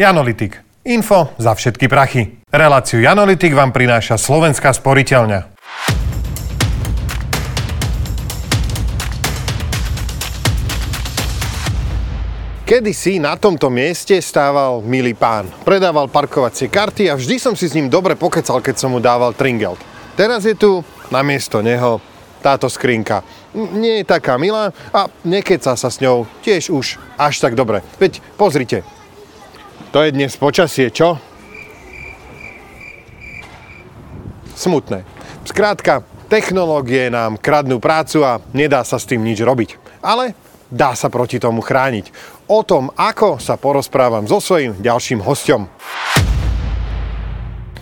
Janolitik. Info za všetky prachy. Reláciu Janolitik vám prináša Slovenská sporiteľňa. Kedy si na tomto mieste stával milý pán. Predával parkovacie karty a vždy som si s ním dobre pokecal, keď som mu dával tringelt. Teraz je tu namiesto neho táto skrinka. Nie je taká milá a nekeca sa s ňou tiež už až tak dobre. Veď pozrite, to je dnes počasie, čo? Smutné. Skrátka, technológie nám kradnú prácu a nedá sa s tým nič robiť. Ale dá sa proti tomu chrániť. O tom, ako sa porozprávam so svojím ďalším hostom.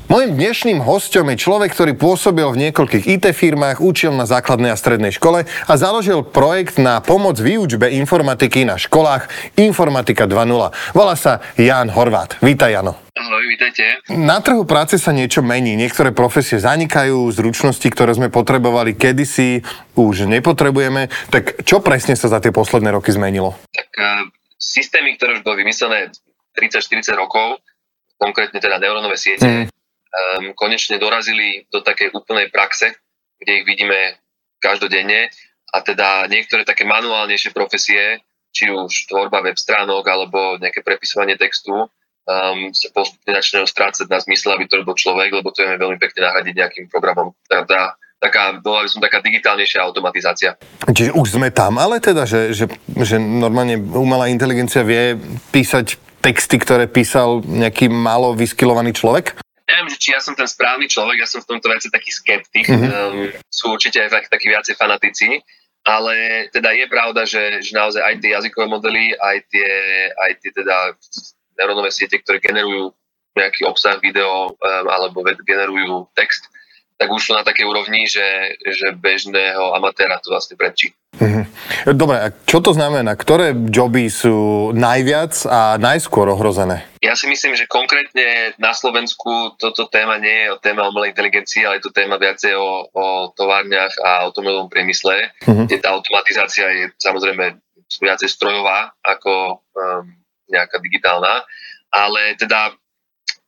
Mojím dnešným hostom je človek, ktorý pôsobil v niekoľkých IT firmách, učil na základnej a strednej škole a založil projekt na pomoc výučbe informatiky na školách Informatika 2.0. Volá sa Jan Horvát. Vítaj, Jano. Ahoj, vítajte. Na trhu práce sa niečo mení. Niektoré profesie zanikajú, zručnosti, ktoré sme potrebovali kedysi, už nepotrebujeme. Tak čo presne sa za tie posledné roky zmenilo? Tak uh, systémy, ktoré už boli vymyslené 30-40 rokov, konkrétne teda neurónové siete, mm um, konečne dorazili do takej úplnej praxe, kde ich vidíme každodenne a teda niektoré také manuálnejšie profesie, či už tvorba web stránok alebo nejaké prepisovanie textu, um, sa postupne začínajú strácať na zmysle, aby to robil človek, lebo to je veľmi pekne nahradiť nejakým programom. Teda, taká, bola by som taká digitálnejšia automatizácia. Čiže už sme tam, ale teda, že, že, že normálne umelá inteligencia vie písať texty, ktoré písal nejaký málo vyskilovaný človek? Neviem, či ja som ten správny človek, ja som v tomto veci taký skeptik, mm-hmm. um, sú určite aj takí viacej fanatici, ale teda je pravda, že, že naozaj aj tie jazykové modely, aj tie, aj tie teda neurónové siete, ktoré generujú nejaký obsah video um, alebo generujú text, tak už sú na takej úrovni, že, že bežného amatéra to vlastne prečí. Mhm. Dobre, a čo to znamená? Ktoré joby sú najviac a najskôr ohrozené? Ja si myslím, že konkrétne na Slovensku toto téma nie je o téma umelej inteligencii, ale je to téma viacej o, o továrniach a automobilovom priemysle, uh-huh. kde tá automatizácia je samozrejme viacej strojová ako um, nejaká digitálna, ale teda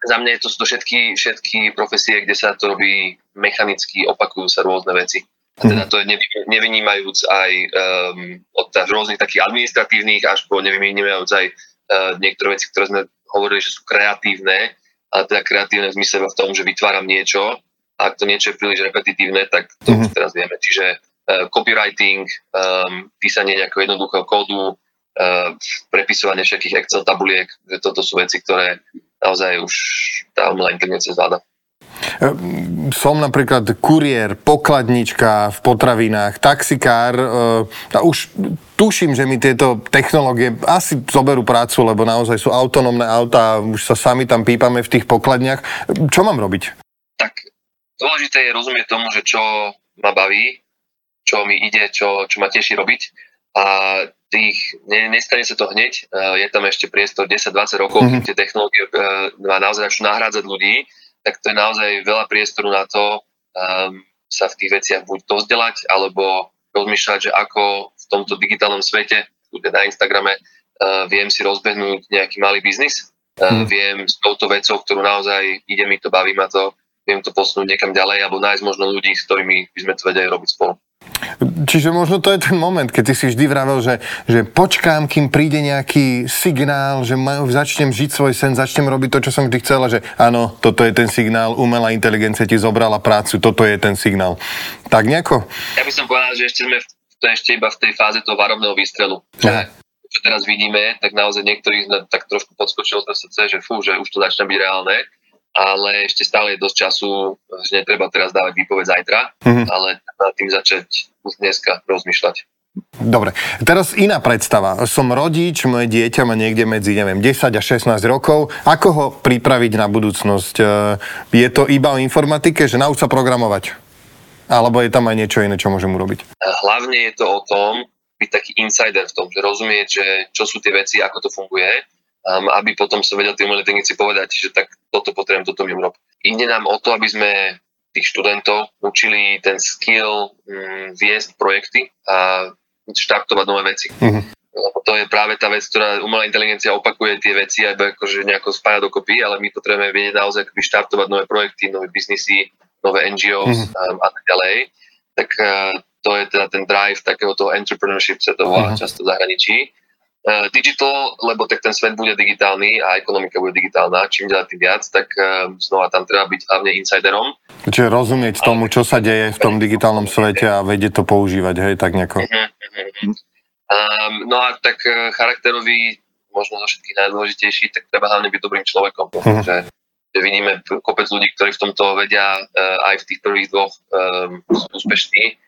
za mňa je to, to všetky, všetky profesie, kde sa to robí mechanicky, opakujú sa rôzne veci. A teda to je nevynímajúc aj um, od rôznych takých administratívnych až po nevynímajúc aj uh, niektoré veci, ktoré sme hovorili, že sú kreatívne, ale teda kreatívne v zmysle v tom, že vytváram niečo a ak to niečo je príliš repetitívne, tak to mm-hmm. už teraz vieme. Čiže uh, copywriting, um, písanie nejakého jednoduchého kódu, uh, prepisovanie všetkých Excel tabuliek, že toto sú veci, ktoré naozaj už tá umelá inteligencia zvláda. Ehm, som napríklad kuriér, pokladnička v potravinách, taxikár a už tuším, že mi tieto technológie asi zoberú prácu, lebo naozaj sú autonómne autá, už sa sami tam pípame v tých pokladniach. Čo mám robiť? Tak dôležité je rozumieť tomu, že čo ma baví, čo mi ide, čo, čo ma teší robiť a tých, ne, nestane sa to hneď, je tam ešte priestor 10-20 rokov, mm-hmm. keď tie technológie uh, naozaj začnú nahrádzať ľudí, tak to je naozaj veľa priestoru na to um, sa v tých veciach buď dozdelať, alebo rozmýšľať, že ako v tomto digitálnom svete, na Instagrame, uh, viem si rozbehnúť nejaký malý biznis, uh, mm. viem s touto vecou, ktorú naozaj ide mi to, baví ma to, viem to posunúť niekam ďalej, alebo nájsť možno ľudí, s ktorými by sme to vedeli robiť spolu. Čiže možno to je ten moment, keď ty si vždy vravel, že, že počkám, kým príde nejaký signál, že ma, začnem žiť svoj sen, začnem robiť to, čo som vždy chcela, že áno, toto je ten signál, umelá inteligencia ti zobrala prácu, toto je ten signál. Tak nejako? Ja by som povedal, že ešte sme v, to ešte iba v tej fáze toho varovného výstrelu. Že, čo teraz vidíme, tak naozaj niektorí tak trošku podskočilo to srdce, že fú, že už to začína byť reálne ale ešte stále je dosť času, že netreba teraz dávať výpoveď zajtra, mm-hmm. ale nad tým začať už dneska rozmýšľať. Dobre, teraz iná predstava. Som rodič, moje dieťa má niekde medzi, neviem, 10 a 16 rokov. Ako ho pripraviť na budúcnosť? E, je to iba o informatike, že nauč sa programovať? Alebo je tam aj niečo iné, čo môžem urobiť? Hlavne je to o tom, byť taký insider v tom, že rozumieť, že čo sú tie veci, ako to funguje um, aby potom som vedel tým technici povedať, že tak toto potrebujem, toto mi urob. Ide nám o to, aby sme tých študentov učili ten skill um, viesť projekty a štartovať nové veci. Uh-huh. lebo to je práve tá vec, ktorá umelá inteligencia opakuje tie veci a akože nejako spája dokopy, ale my potrebujeme vedieť naozaj akoby štartovať nové projekty, nové biznisy, nové NGOs mm-hmm. a tak ďalej. Tak uh, to je teda ten drive takéhoto entrepreneurship, sa to volá mm-hmm. často v zahraničí. Uh, digital, lebo tak ten svet bude digitálny a ekonomika bude digitálna, čím ďalej tým viac, tak uh, znova tam treba byť hlavne insiderom. Čiže rozumieť tomu, čo sa deje v tom digitálnom svete a vedieť to používať, hej, tak nejako. Um, no a tak uh, charakterový, možno zo všetkých najdôležitejší, tak treba hlavne byť dobrým človekom. Uh-huh. Že, že vidíme kopec ľudí, ktorí v tomto vedia aj v tých prvých dvoch um, sú úspešní,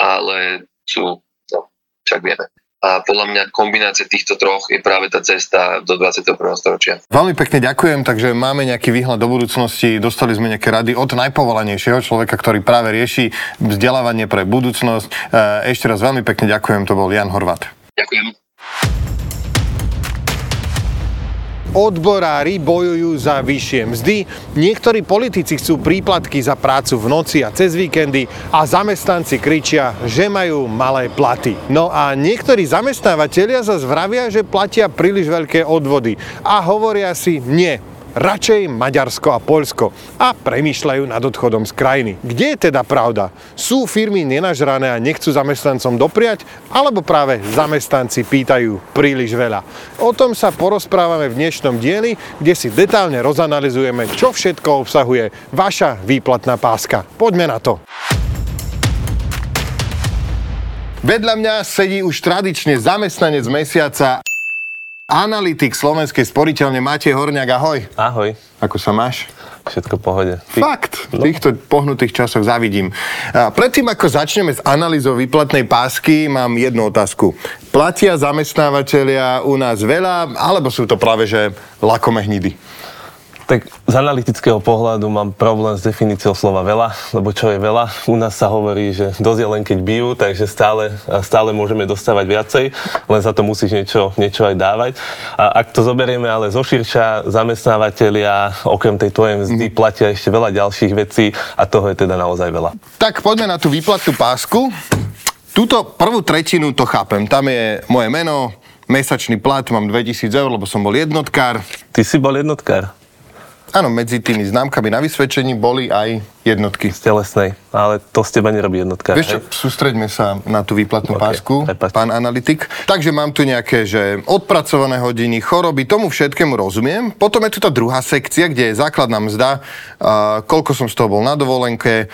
ale sú, no, však vieme. A podľa mňa kombinácia týchto troch je práve tá cesta do 21. storočia. Veľmi pekne ďakujem, takže máme nejaký výhľad do budúcnosti, dostali sme nejaké rady od najpovolanejšieho človeka, ktorý práve rieši vzdelávanie pre budúcnosť. E, ešte raz veľmi pekne ďakujem, to bol Jan Horvat. Ďakujem. Odborári bojujú za vyššie mzdy, niektorí politici chcú príplatky za prácu v noci a cez víkendy a zamestnanci kričia, že majú malé platy. No a niektorí zamestnávateľia zase vravia, že platia príliš veľké odvody a hovoria si, nie, radšej Maďarsko a Poľsko a premýšľajú nad odchodom z krajiny. Kde je teda pravda? Sú firmy nenažrané a nechcú zamestnancom dopriať, alebo práve zamestnanci pýtajú príliš veľa? O tom sa porozprávame v dnešnom dieli, kde si detálne rozanalizujeme, čo všetko obsahuje vaša výplatná páska. Poďme na to. Vedľa mňa sedí už tradične zamestnanec mesiaca Analytik Slovenskej sporiteľne Matej Horňák, ahoj. Ahoj. Ako sa máš? Všetko v pohode. Ty... Fakt, v týchto pohnutých časoch zavidím. A predtým, ako začneme s analýzou výplatnej pásky, mám jednu otázku. Platia zamestnávateľia u nás veľa, alebo sú to práve že lakomé hnidy? Tak z analytického pohľadu mám problém s definíciou slova veľa, lebo čo je veľa? U nás sa hovorí, že dosť je len keď bijú, takže stále, stále môžeme dostávať viacej, len za to musíš niečo, niečo aj dávať. A ak to zoberieme ale zo širša, zamestnávateľia okrem tej tvojej mzdy mm. platia ešte veľa ďalších vecí a toho je teda naozaj veľa. Tak poďme na tú výplatnú pásku. Túto prvú tretinu to chápem. Tam je moje meno, mesačný plat, mám 2000 eur, lebo som bol jednotkár. Ty si bol jednotkár? Áno, medzi tými známkami na vysvedčení boli aj jednotky. Z telesnej, ale to z teba nerobí jednotka. Vieš čo, sústreďme sa na tú výplatnú okay, pásku, prepač. pán analytik. Takže mám tu nejaké, že odpracované hodiny, choroby, tomu všetkému rozumiem. Potom je tu tá druhá sekcia, kde je základná mzda, uh, koľko som z toho bol na dovolenke,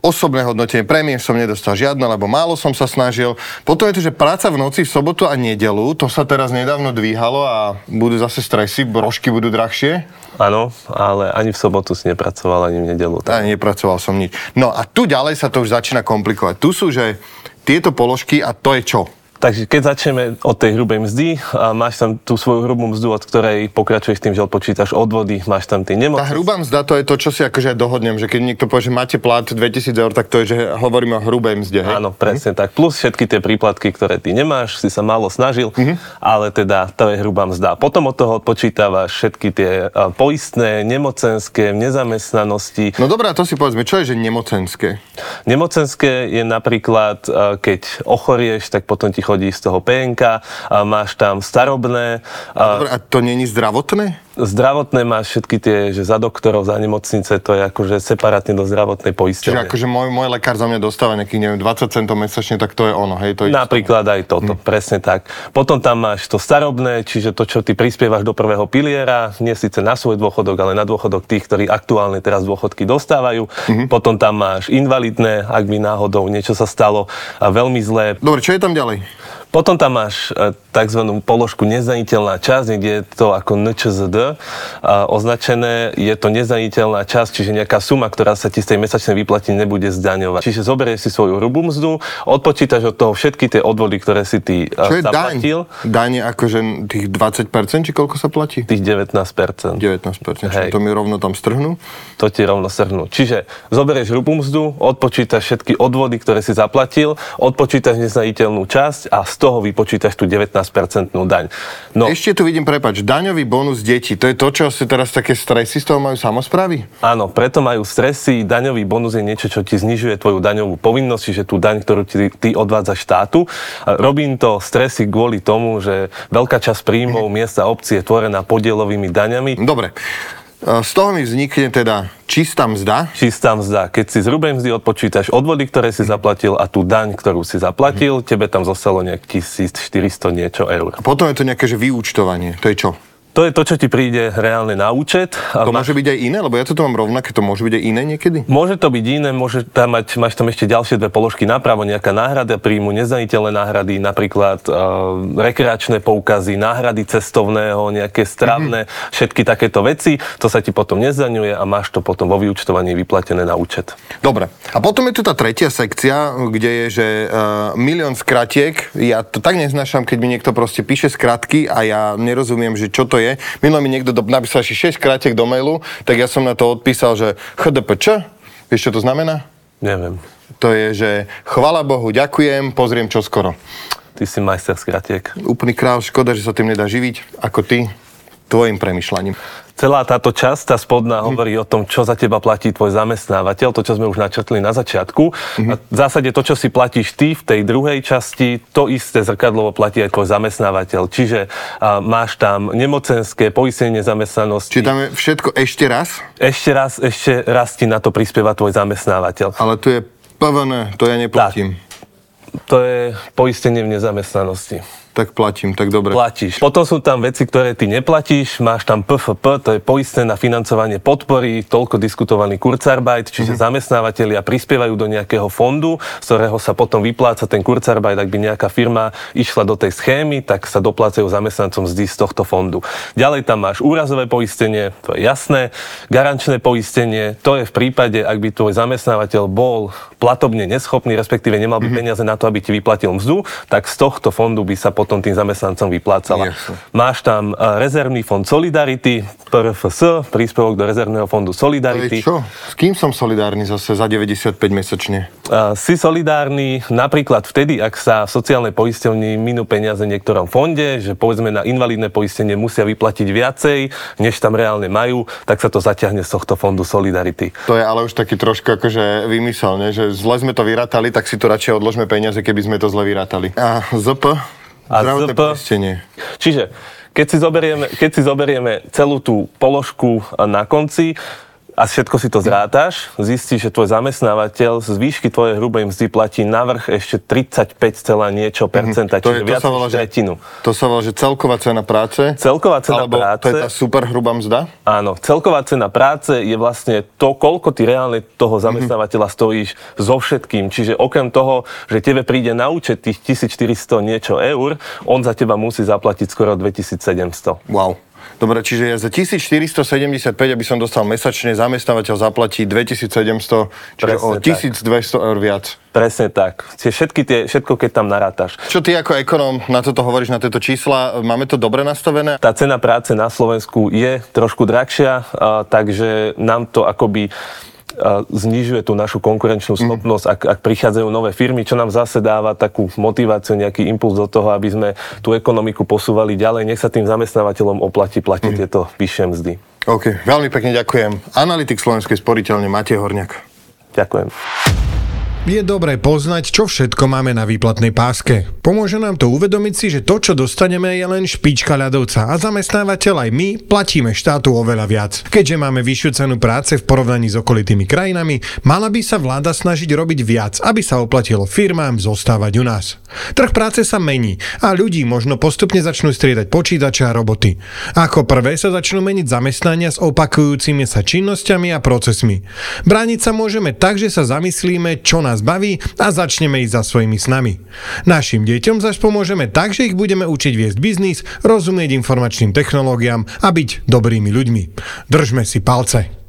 osobné hodnotenie prémie som nedostal žiadne, lebo málo som sa snažil. Potom je to, že práca v noci, v sobotu a nedelu, to sa teraz nedávno dvíhalo a budú zase stresy, brožky budú drahšie. Áno, ale ani v sobotu si nepracoval, ani v nedelu. Tak. Ani nepracoval som nič. No a tu ďalej sa to už začína komplikovať. Tu sú, že tieto položky a to je čo? Takže keď začneme od tej hrubej mzdy, a máš tam tú svoju hrubú mzdu, od ktorej pokračuješ tým, že odpočítaš odvody, máš tam tie nemoci. Tá hrubá mzda to je to, čo si akože dohodnem, že keď niekto povie, že máte plat 2000 eur, tak to je, že hovoríme o hrubej mzde. Hej? Áno, presne hm? tak. Plus všetky tie príplatky, ktoré ty nemáš, si sa málo snažil, mm-hmm. ale teda to je hrubá mzda. Potom od toho odpočítavaš všetky tie poistné, nemocenské, nezamestnanosti. No dobré, to si povedzme, čo je, že nemocenské? Nemocenské je napríklad, keď ochorieš, tak potom ti chodí z toho PNK, a máš tam starobné. A, a to není zdravotné? Zdravotné máš všetky tie, že za doktorov, za nemocnice, to je akože separátne do zdravotnej poisťovne. Čiže akože môj, môj lekár za mňa dostáva nejakých, neviem, 20 centov mesačne, tak to je ono, hej? To je Napríklad aj toto, hm. presne tak. Potom tam máš to starobné, čiže to, čo ty prispievaš do prvého piliera, nie síce na svoj dôchodok, ale na dôchodok tých, ktorí aktuálne teraz dôchodky dostávajú. Mm-hmm. Potom tam máš invalidné, ak by náhodou niečo sa stalo veľmi zlé. Dobre, čo je tam ďalej? Potom tam máš e, tzv. položku nezaniteľná časť, niekde je to ako NČZD označené, je to nezaniteľná časť, čiže nejaká suma, ktorá sa ti z tej mesačnej výplaty nebude zdaňovať. Čiže zoberieš si svoju hrubú mzdu, odpočítaš od toho všetky tie odvody, ktoré si ty e, Čo zaplatil. daň? Daň je akože tých 20%, či koľko sa platí? Tých 19%. 19%, Hej. to mi rovno tam strhnú? To ti rovno strhnú. Čiže zoberieš hrubú mzdu, odpočítaš všetky odvody, ktoré si zaplatil, odpočítaš nezaniteľnú časť a z toho vypočítaš tú 19-percentnú daň. No. Ešte tu vidím, prepač, daňový bonus detí, to je to, čo si teraz také stresy z toho majú samozprávy? Áno, preto majú stresy. Daňový bonus je niečo, čo ti znižuje tvoju daňovú povinnosť, čiže tú daň, ktorú ti, ty odvádza štátu. Robím to stresy kvôli tomu, že veľká časť príjmov miesta obci je tvorená podielovými daňami. Dobre. Z toho mi vznikne teda čistá mzda. Čistá mzda. Keď si z hrubej mzdy odpočítaš odvody, ktoré si zaplatil a tú daň, ktorú si zaplatil, tebe tam zostalo nejak 1400 niečo eur. A potom je to nejaké že vyúčtovanie. To je čo? To je to, čo ti príde reálne na účet. To môže byť aj iné? Lebo ja to mám rovnaké, to môže byť aj iné niekedy? Môže to byť iné, môže tam mať, máš tam ešte ďalšie dve položky napravo, nejaká náhrada príjmu, nezdaniteľné náhrady, napríklad uh, rekreačné poukazy, náhrady cestovného, nejaké stravné, mm-hmm. všetky takéto veci. To sa ti potom nezdaňuje a máš to potom vo vyučtovaní vyplatené na účet. Dobre. A potom je tu tá tretia sekcia, kde je, že uh, milión skratiek. Ja to tak neznášam, keď mi niekto proste píše skratky a ja nerozumiem, že čo to je. Minulé mi niekto do, napísal ešte 6 krátek do mailu, tak ja som na to odpísal, že HDPČ, vieš čo to znamená? Neviem. To je, že chvala Bohu, ďakujem, pozriem čo skoro. Ty si majster skratiek. Úplný král, škoda, že sa tým nedá živiť, ako ty, tvojim premyšľaním celá táto časť, tá spodná, hovorí o tom, čo za teba platí tvoj zamestnávateľ, to, čo sme už načrtli na začiatku. Mm-hmm. A v zásade to, čo si platíš ty v tej druhej časti, to isté zrkadlovo platí aj tvoj zamestnávateľ. Čiže a, máš tam nemocenské, poistenie zamestnanosti. Čiže tam je všetko ešte raz? Ešte raz, ešte raz ti na to prispieva tvoj zamestnávateľ. Ale tu je PVN, to ja neplatím. Tak. To je poistenie v nezamestnanosti tak platím, tak dobre. Platíš. Potom sú tam veci, ktoré ty neplatíš, máš tam PFP, to je poistné na financovanie podpory, toľko diskutovaný Kurzarbeit, čiže mm-hmm. zamestnávateľia prispievajú do nejakého fondu, z ktorého sa potom vypláca ten Kurzarbeit, ak by nejaká firma išla do tej schémy, tak sa doplácajú zamestnancom zdy z tohto fondu. Ďalej tam máš úrazové poistenie, to je jasné, garančné poistenie, to je v prípade, ak by tvoj zamestnávateľ bol platobne neschopný, respektíve nemal by mm-hmm. peniaze na to, aby ti vyplatil mzdu, tak z tohto fondu by sa potom tým zamestnancom vyplácala. Jasne. Máš tam e, rezervný fond Solidarity, PRFS, príspevok do rezervného fondu Solidarity. čo? S kým som solidárny zase za 95 mesačne? Uh, si solidárny napríklad vtedy, ak sa v sociálnej poisťovni minú peniaze v niektorom fonde, že povedzme na invalidné poistenie musia vyplatiť viacej, než tam reálne majú, tak sa to zaťahne z tohto fondu Solidarity. To je ale už taký trošku akože vymysel, ne? že zle sme to vyrátali, tak si to radšej odložme peniaze, keby sme to zle vyrátali. A ZP? A ZP, Čiže keď si, zoberieme, keď si zoberieme celú tú položku na konci, a všetko si to zrátaš, zistíš, že tvoj zamestnávateľ z výšky tvojej hrubej mzdy platí navrh ešte 35, niečo mhm. percenta, mm-hmm. čiže to viac to než tretinu. To sa volá, že celková cena práce? Celková cena alebo práce. to je tá super hrubá mzda? Áno, celková cena práce je vlastne to, koľko ty reálne toho mhm. zamestnávateľa mm-hmm. stojíš so všetkým. Čiže okrem toho, že tebe príde na účet tých 1400 niečo eur, on za teba musí zaplatiť skoro 2700. Wow. Dobre, čiže ja za 1475, aby som dostal mesačne, zamestnávateľ zaplatí 2700, čiže Presne o 1200 tak. eur viac. Presne tak. Všetky tie, všetko, keď tam narátaš. Čo ty ako ekonóm na toto hovoríš, na tieto čísla? Máme to dobre nastavené? Tá cena práce na Slovensku je trošku drahšia, takže nám to akoby znižuje tú našu konkurenčnú mhm. schopnosť, ak, ak prichádzajú nové firmy, čo nám zase dáva takú motiváciu, nejaký impuls do toho, aby sme tú ekonomiku posúvali ďalej. Nech sa tým zamestnávateľom oplatí platiť mm. tieto vyššie mzdy. OK, veľmi pekne ďakujem. Analytik Slovenskej sporiteľne Matej Horniak. Ďakujem. Je dobré poznať, čo všetko máme na výplatnej páske. Pomôže nám to uvedomiť si, že to, čo dostaneme, je len špička ľadovca a zamestnávateľ aj my platíme štátu oveľa viac. Keďže máme vyššiu cenu práce v porovnaní s okolitými krajinami, mala by sa vláda snažiť robiť viac, aby sa oplatilo firmám zostávať u nás. Trh práce sa mení a ľudí možno postupne začnú striedať počítače a roboty. Ako prvé sa začnú meniť zamestnania s opakujúcimi sa činnosťami a procesmi. Brániť sa môžeme tak, že sa zamyslíme, čo nás baví a začneme ísť za svojimi snami. Našim deťom zaš pomôžeme tak, že ich budeme učiť viesť biznis, rozumieť informačným technológiám a byť dobrými ľuďmi. Držme si palce.